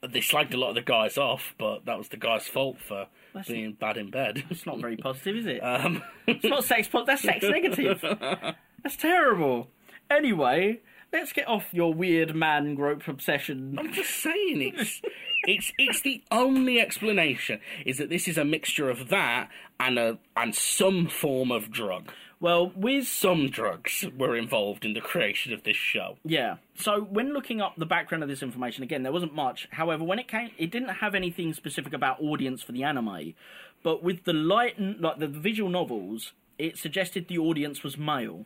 They slagged a lot of the guys off, but that was the guy's fault for That's being bad in bed. It's not very positive, is it? (laughs) Um, it's not sex positive. That's sex negative. (laughs) That's terrible. Anyway, let's get off your weird man grope obsession. I'm just saying it's it's it's the only explanation is that this is a mixture of that and a and some form of drug. Well, with Some drugs were involved in the creation of this show. Yeah. So when looking up the background of this information, again, there wasn't much. However, when it came, it didn't have anything specific about audience for the anime. But with the light, and like the visual novels, it suggested the audience was male.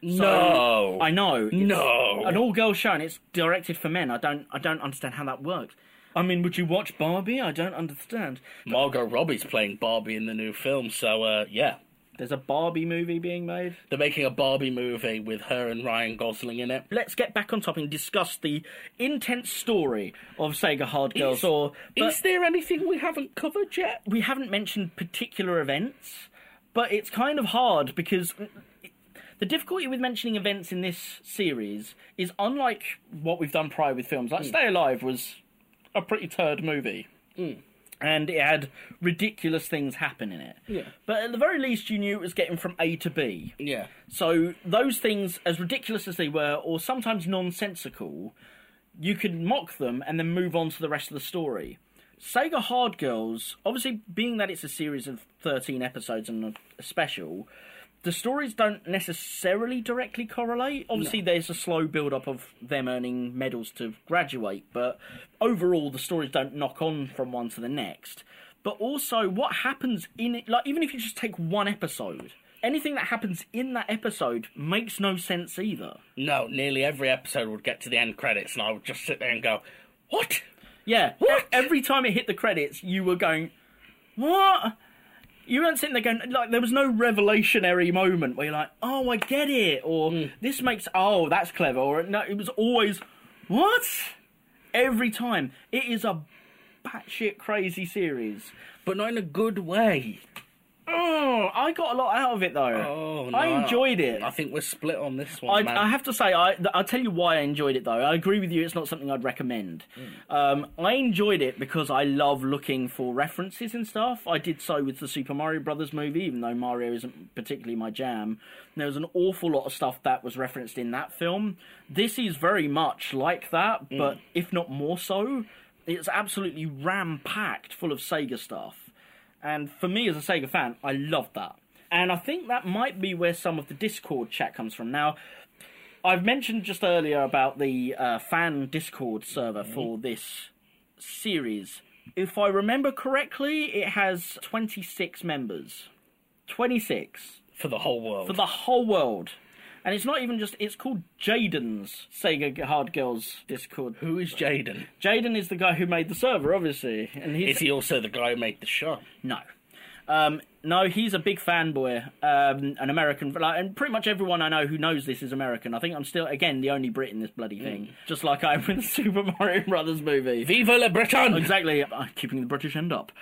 no, I know. No. An all-girl show, and it's directed for men. I don't. I don't understand how that works. I mean, would you watch Barbie? I don't understand. Margot Robbie's playing Barbie in the new film, so uh, yeah, There's a Barbie movie being made. they're making a Barbie movie with her and Ryan Gosling in it. Let's get back on topic and discuss the intense story of Sega Hard Girls. Is- or Is there anything we haven't covered yet? we haven't mentioned particular events, but it's kind of hard because the difficulty with mentioning events in this series is unlike what we've done prior with films. Like hmm. Stay Alive was a pretty turd movie. Hmm. And it had ridiculous things happen in it. Yeah. But at the very least, you knew it was getting from A to B. Yeah. So those things, as ridiculous as they were, or sometimes nonsensical, you could mock them and then move on to the rest of the story. Sega Hard Girls, obviously, being that it's a series of 13 episodes and a, a special, the stories don't necessarily directly correlate. Obviously, there's a slow build up of them earning medals to graduate, but overall, the stories don't knock on from one to the next. But also, what happens in it, like, even if you just take one episode, anything that happens in that episode makes no sense either. No, nearly every episode would get to the end credits, and I would just sit there and go, "What? Yeah. What? Every time it hit the credits, you were going, what? You weren't sitting there going, like, there was no revelationary moment where you're like, oh, I get it, or hmm. this makes, oh, that's clever, or no, it was always, what? Every time. It is a batshit crazy series. But not in a good way." Oh, I got a lot out of it though. Oh, no, I enjoyed it. I think we're split on this one, I, man. I have to say, I, I'll tell you why I enjoyed it though. I agree with you, it's not something I'd recommend. Um, I enjoyed it because I love looking for references and stuff. I did so with the Super Mario Brothers movie, even though Mario isn't particularly my jam. There was an awful lot of stuff that was referenced in that film. This is very much like that, but if not more so. It's absolutely ram packed full of Sega stuff. And for me as a Sega fan, I loved that. And I think that might be where some of the Discord chat comes from. Now, I've mentioned just earlier about the uh, fan Discord server for this series. If I remember correctly, it has 26 members. 26 for the whole world. for the whole world. And it's not even just, it's called Jaden's Sega Hard Girls Discord. Who is Jaden? Jaden is the guy who made the server, obviously. And he's, Is he also the guy who made the show? no. Um, no, he's a big fanboy, um, an American, like, and pretty much everyone I know who knows this is American. I think I'm still, again, the only Brit in this bloody thing, just like I am with the (laughs) Super Mario Brothers movie. Viva la Breton! exactly, I'm keeping the British end up.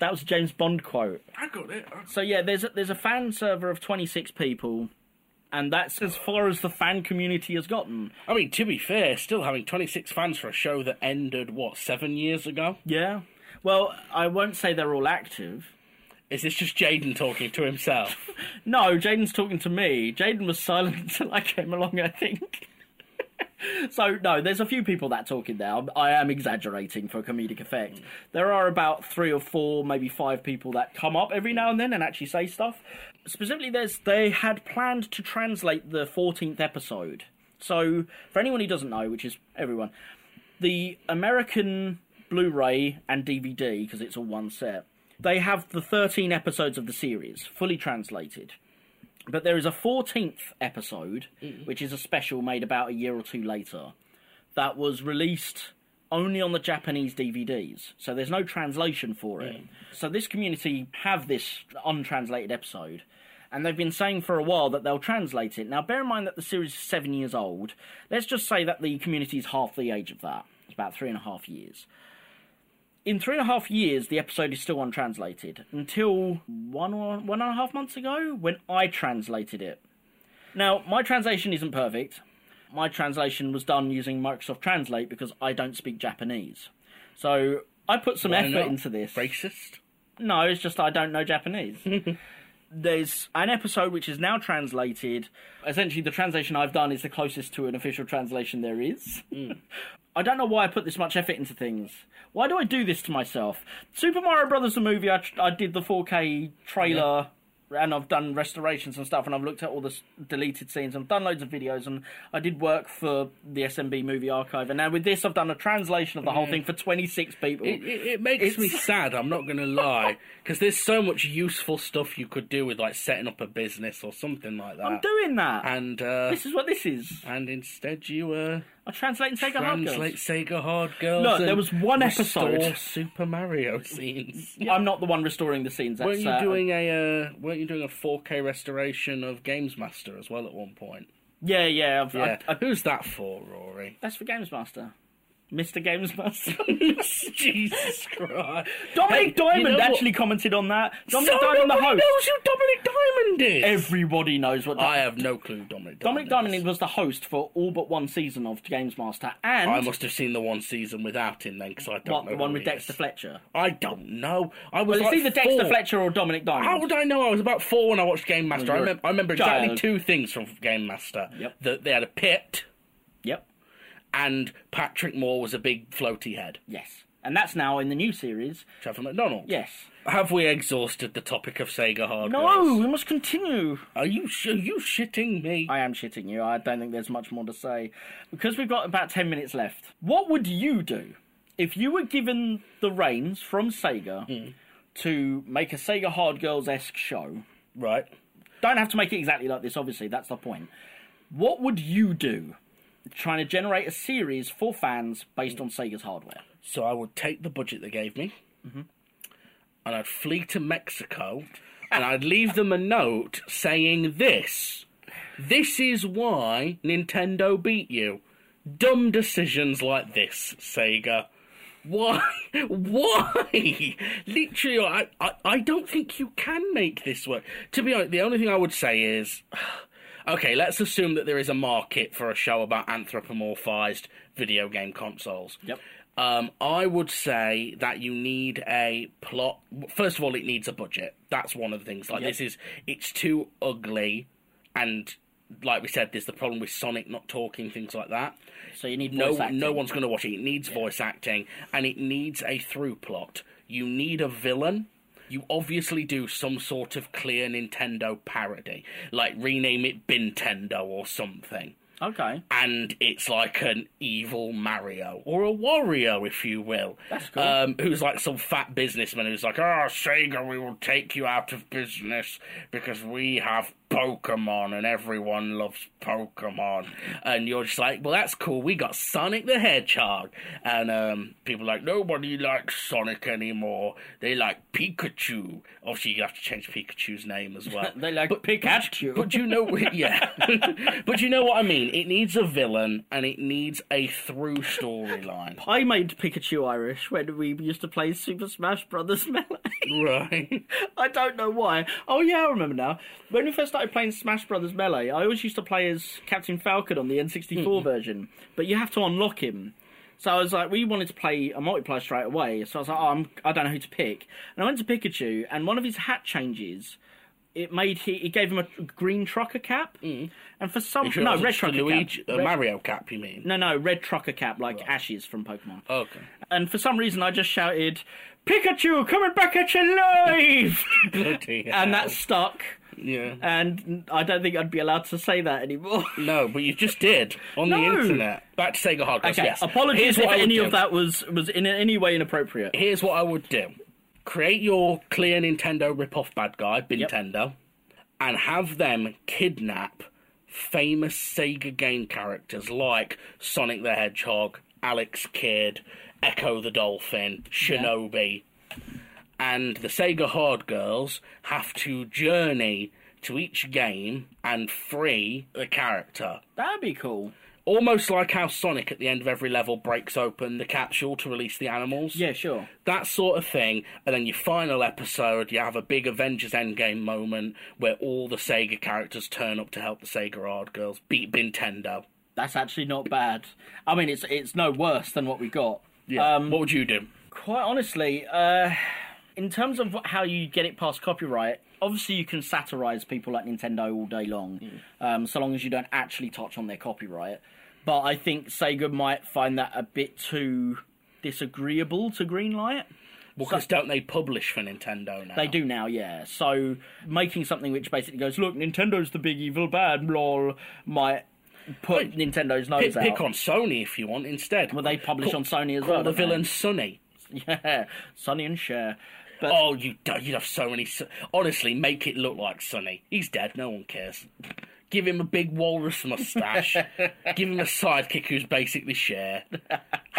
That was a James Bond quote. I got it. So yeah, there's a, there's a fan server of 26 people, and that's as far as the fan community has gotten. I mean, to be fair, still having 26 fans for a show that ended, what, seven years ago? Yeah. Well, I won't say they're all active. Is this just Jaden talking to himself? (laughs) No, Jaden's talking to me. Jaden was silent (laughs) until I came along, I think. (laughs) so, no, there's a few people that talk in there. I'm- I am exaggerating for comedic effect. There are about three or four, maybe five people that come up every now and then and actually say stuff. Specifically, there's they had planned to translate the 14th episode. So, for anyone who doesn't know, which is everyone, the American Blu-ray and DVD, because it's all one set, they have the 13 episodes of the series fully translated. But there is a 14th episode, mm. which is a special made about a year or two later, that was released only on the Japanese DVDs. So there's no translation for it. Mm. So this community have this untranslated episode, and they've been saying for a while that they'll translate it. Now, bear in mind that the series is seven years old. Let's just say that the community is half the age of that. It's about three and a half years in three and a half years, the episode is still untranslated until one or one and a half months ago when I translated it. Now, my translation isn't perfect. My translation was done using Microsoft Translate because I don't speak Japanese. So I put some Why effort not? into this. Racist? No, it's just I don't know Japanese. (laughs) There's an episode which is now translated. Essentially, the translation I've done is the closest to an official translation there is. Mm. (laughs) I don't know why I put this much effort into things. Why do I do this to myself? Super Mario Brothers the movie, I, tr- I did the 4K trailer. And I've done restorations and stuff, and I've looked at all the deleted scenes. I've done loads of videos, and I did work for the SMB Movie Archive. And now with this, I've done a translation of the whole thing for 26 people. It, it, it makes me (laughs) sad, I'm not going to lie. Because there's so much useful stuff you could do with, like, setting up a business or something like that. I'm doing that. and, uh, This is what this is. and instead you, uh, I translate and take a hard translate. Sega Hard Girls. No, there was one episode- Super Mario scenes. (laughs) I'm not the one restoring the scenes. That's, Weren't you uh, doing a uh, weren't you doing a 4K restoration of Games Master as well at one point? Yeah, yeah. I've, Yeah. I, I, Who's that for, Rory? that's for Games Master, Mr. Games Master. (laughs) Jesus Christ! Dominic Hey, Diamond you know what? actually commented on that. Dominic So Diamond, the nobody host. knows who Dominic Diamond is. Everybody knows what. I have no clue. who Dominic. Dominic Diamond Diamond is. was the host for all but one season of Games Master, and I must have seen the one season without him then, because I don't know. what know the one who with he Dexter is. Fletcher. I don't know. I was Well, it's like either Dexter. Fletcher or Dominic Diamond. How would I know? I was about four when I watched Game Master. I you're remember, I remember exactly two things from Game Master. Yep. That they had a pit, Yep. And Patrick Moore was a big floaty head. Yes. And that's now in the new series. Trevor McDonald. Yes. Have we exhausted the topic of Sega Hard No, we must continue. Are you sh- are you shitting me? I am shitting you. I don't think there's much more to say. Because we've got about 10 minutes left. What would you do if you were given the reins from Sega hmm. to make a Sega Hard Girls esque show? Right. Don't have to make it exactly like this, obviously, that's the point. What would you do trying to generate a series for fans based on Sega's hardware? So I would take the budget they gave me, Mm-hmm. and I'd flee to Mexico, and I'd leave them a note saying this: "This is why Nintendo beat you. Dumb decisions like this, Sega." Why? (laughs) Why? Literally, I, I, I don't think you can make this work. To be honest, the only thing I would say is. Okay, let's assume that there is a market for a show about anthropomorphized video game consoles. Yep. Um, I would say that you need a plot. First of all, it needs a budget. That's one of the things. Like Yep. this is, it's too ugly, and like we said, there's the problem with Sonic not talking, things like that. So you need No, acting. no one's going to watch it. It needs voice acting, and it needs a through plot. You need a villain. You obviously do some sort of clear Nintendo parody, like rename it Bintendo or something Okay. and it's like an evil Mario or a Wario, if you will. That's cool. Um, who's like some fat businessman who's like, "Oh, Sega, we will take you out of business because we have Pokemon and everyone loves Pokemon." And you're just like, "Well, that's cool. We got Sonic the Hedgehog," and um, people are like, "Nobody likes Sonic anymore. They like Pikachu." Obviously, you have to change Pikachu's name as well. (laughs) They like Pikachu. But you know, (laughs) yeah. (laughs) but you know what I mean. It needs a villain and it needs a through storyline. (laughs) I made Pikachu Irish when we used to play Super Smash Brothers (laughs) Melee. right. I don't know why. Oh yeah, I remember now. When we first started playing Smash Brothers Melee, I always used to play as Captain Falcon on the N64 version, but you have to unlock him. So I was like, we wanted to play a multiplayer straight away. So I was like, oh, I'm, I don't know who to pick. And I went to Pikachu, and one of his hat changes, it made he it gave him a green trucker cap, and for some Sure, no red trucker Luigi, cap. uh, Red- Mario cap, you mean? no, no, red trucker cap like Ashes from Pokemon. Okay. And for some reason, I just shouted, "Pikachu, coming back at you live!" (laughs) Bloody and that stuck. yeah. And I don't think I'd be allowed to say that anymore. (laughs) No, but you just did on the internet. Back to Sega Hardcore. Okay, yes. apologies Here's if what any do. of that was was in any way inappropriate. Here's what I would do: create your clear Nintendo rip-off bad guy, Nintendo, and have them kidnap famous Sega game characters like Sonic the Hedgehog, Alex Kidd, Ecco the Dolphin, Shinobi, and the Sega Hard Girls have to journey to each game and free the character. That'd be cool. Almost like how Sonic at the end of every level breaks open the capsule to release the animals Yeah, sure. that sort of thing, and then your final episode, you have a big Avengers Endgame moment where all the Sega characters turn up to help the Sega Hard Girls beat Nintendo. That's actually not bad. I mean, it's it's no worse than what we got. Um, what would you do? Quite honestly, uh, in terms of how you get it past copyright, obviously you can satirize people like Nintendo all day long, um, so long as you don't actually touch on their copyright. But I think Sega might find that a bit too disagreeable to greenlight. Because don't they publish for Nintendo now? They do now, yeah. So making something which basically goes, look, Nintendo's the big evil bad, lol, might put Nintendo's nose Pick, out. pick on Sony if you want instead. Well, they publish on Sony as call well, the villain Sonny. (laughs) Yeah, Sonny and Cher. But Oh, you you'd have so many. Honestly, make it look like Sonny. He's dead. No one cares. Give him a big walrus mustache. (laughs) Give him a sidekick who's basically Cher.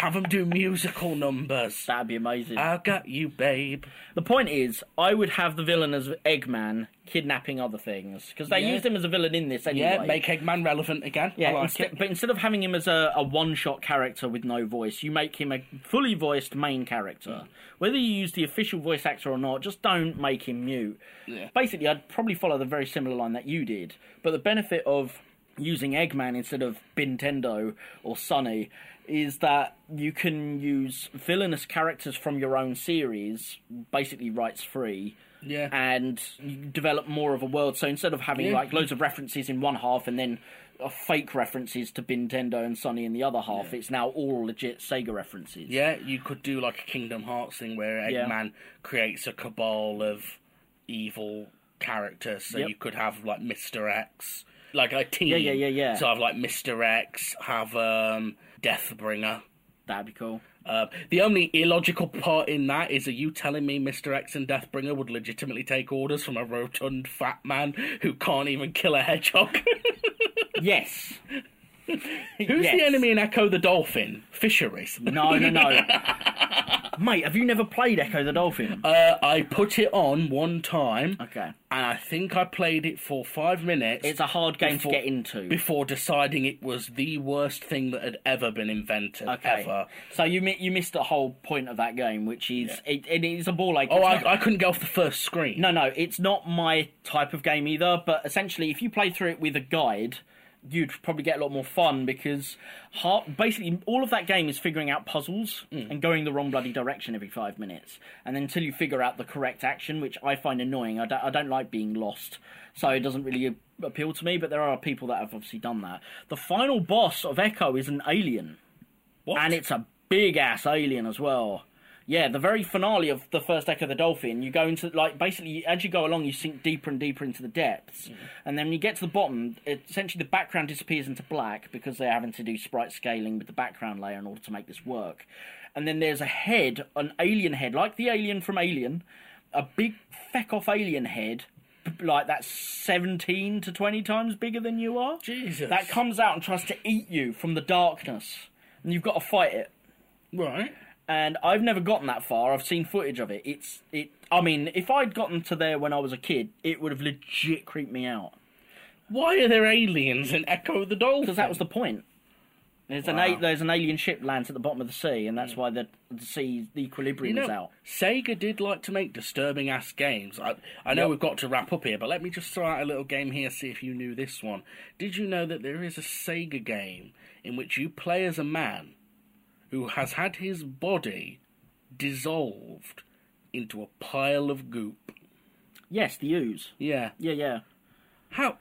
Have them do musical numbers. that'd be amazing. I got you, babe. the point is, I would have the villain as Eggman kidnapping other things because they Yeah. used him as a villain in this anyway. Yeah, make Eggman relevant again. Yeah, I like it. but instead of having him as a, a one-shot character with no voice, you make him a fully voiced main character. Mm. Whether you use the official voice actor or not, just don't make him mute. Yeah. Basically, I'd probably follow the very similar line that you did. But the benefit of using Eggman instead of Nintendo or Sonny is that you can use villainous characters from your own series, basically rights free. Yeah. And develop more of a world. So instead of having Yeah. like loads of references in one half and then uh, fake references to Nintendo and Sony in the other half, it's now all legit Sega references. Yeah, you could do like a Kingdom Hearts thing where Yeah. Eggman creates a cabal of evil characters. So Yep. you could have like Mr. X, like a team. Yeah, yeah, yeah, yeah. So have like Mr. X, have um, Deathbringer. That'd be cool. Uh, the only illogical part in that is are you telling me Mr. X and Deathbringer would legitimately take orders from a rotund fat man who can't even kill a hedgehog? (laughs) Yes. Who's Yes. the enemy in Ecco the Dolphin? Fisheries. No, no, no. (laughs) Mate, have you never played Ecco the Dolphin? Uh, I put it on one time. Okay. And I think I played it for five minutes. It's a hard game before- to get into. Before deciding it was the worst thing that had ever been invented. Okay. Ever. So you mi- you missed the whole point of that game, which is it, it is a ball like. Oh, I, not- I couldn't get off the first screen. No, no, it's not my type of game either. But essentially, if you play through it with a guide, you'd probably get a lot more fun because basically all of that game is figuring out puzzles hmm. and going the wrong bloody direction every five minutes, and then until you figure out the correct action, which I find annoying. I don't, I don't like being lost, so it doesn't really appeal to me. But there are people that have obviously done that. The final boss of Ecco is an alien. What? And it's a big ass alien as well. Yeah, the very finale of the first Ecco of the Dolphin, you go into, like, basically, as you go along, you sink deeper and deeper into the depths. Mm-hmm. And then when you get to the bottom, it, essentially the background disappears into black because they're having to do sprite scaling with the background layer in order to make this work. And then there's a head, an alien head, like the alien from Alien, a big feck off alien head, like that's 17 to 20 times bigger than you are. Jesus. That comes out and tries to eat you from the darkness. And you've got to fight it Right. And I've never gotten that far. I've seen footage of it. It's it. I mean, if I'd gotten to there when I was a kid, it would have legit creeped me out Why are there aliens in Ecco the Dolphin? because that was the point. There's an a, there's an alien ship lands at the bottom of the sea, and that's hmm. why the the sea the You equilibrium is out. Sega did like to make disturbing ass games. I, I know Yep. we've got to wrap up here, but let me just throw out a little game here, see if you knew this one. Did you know that there is a Sega game in which you play as a man who has had his body dissolved into a pile of goop? Yes, the ooze. Yeah. Yeah, yeah. How?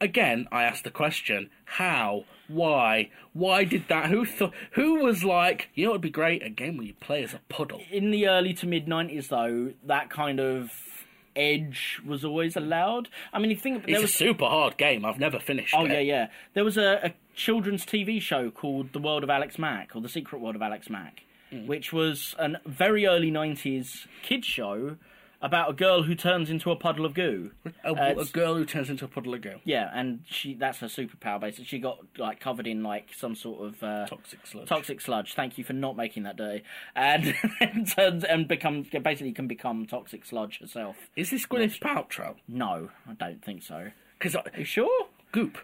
Again, I asked the question: How? Why? Why did that? Who thought? Who was like? You know, it'd be great a game where you play as a puddle. In the early to mid '90s, though, that kind of edge was always allowed. I mean, you think there It's was a super hard game. I've never finished Oh it. yeah, yeah. There was a, a children's TV show called The World of Alex Mack, or The Secret World of Alex Mack, Hmm. which was a very early '90s kids show about a girl who turns into a puddle of goo. A, Uh, a girl who turns into a puddle of goo. Yeah, and she—that's her superpower. Basically, she got like covered in like some sort of uh, Toxic sludge. Toxic sludge. Thank you for not making that dirty. And (laughs) and turns and becomes basically can become toxic sludge herself. Is this Gwyneth Paltrow? No, I don't think so. Because You sure? Goop.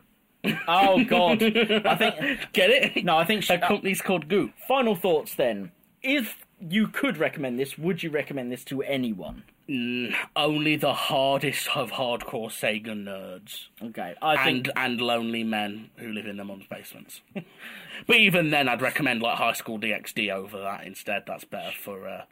Oh God, I think (laughs) Get it? no. I think she, Her company's called Goop. final thoughts then. If you could recommend this, would you recommend this to anyone? Mm, only the hardest of hardcore Sega nerds. Okay, I think And and lonely men who live in their mum's basements. (laughs) but even then, I'd recommend like High School DxD over that instead. That's better for uh,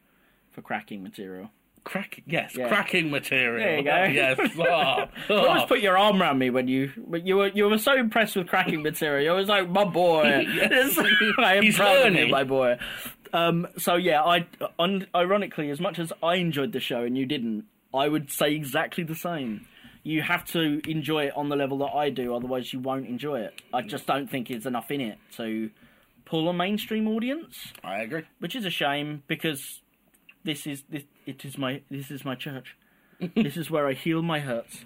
for cracking material. cracking. Yes, Yeah. cracking material. There you go. (laughs) yes. (laughs) Oh, oh. always ah. put your arm around me when you but you were you were so impressed with cracking material. I was like, my boy, Yes. I am He's proud of you, my boy. Um, so yeah, I un- ironically, as much as I enjoyed the show and you didn't, I would say exactly the same. You have to enjoy it on the level that I do, otherwise you won't enjoy it. I just don't think there's enough in it to pull a mainstream audience. I agree. which is a shame because this is this it is my this is my church. (laughs) this is where I heal my hurts.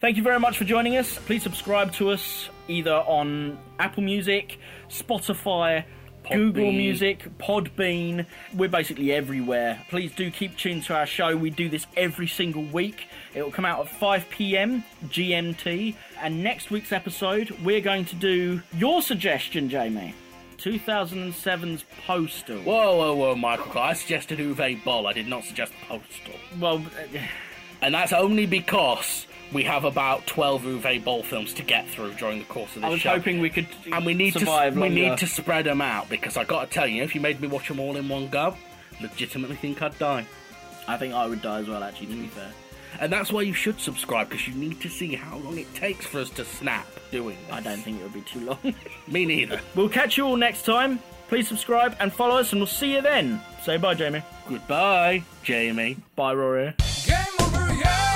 Thank you very much for joining us. Please subscribe to us either on Apple Music, Spotify, Google Podbean. Music, Podbean. We're basically everywhere. Please do keep tuned to our show. We do this every single week. It will come out at 5 p.m. GMT. And next week's episode, we're going to do your suggestion, Jamie. 2007's Postal. Whoa, whoa, whoa, Michael. I suggested Uwe Boll. I did not suggest Postal. Well, uh, (sighs) And that's only because we have about 12 Uwe Boll films to get through during the course of this show. I was show. hoping we could and we need survive to we longer. need to spread them out because I got to tell you, if you made me watch them all in one go, legitimately think I'd die. I think I would die as well. Actually, to be mm. fair, And that's why you should subscribe because you need to see how long it takes for us to snap doing this. I don't think it would be too long. (laughs) Me neither. we'll catch you all next time. Please subscribe and follow us, and we'll see you then. Say bye, Jamie. Goodbye, Jamie. Bye, Rory. Game over, yeah!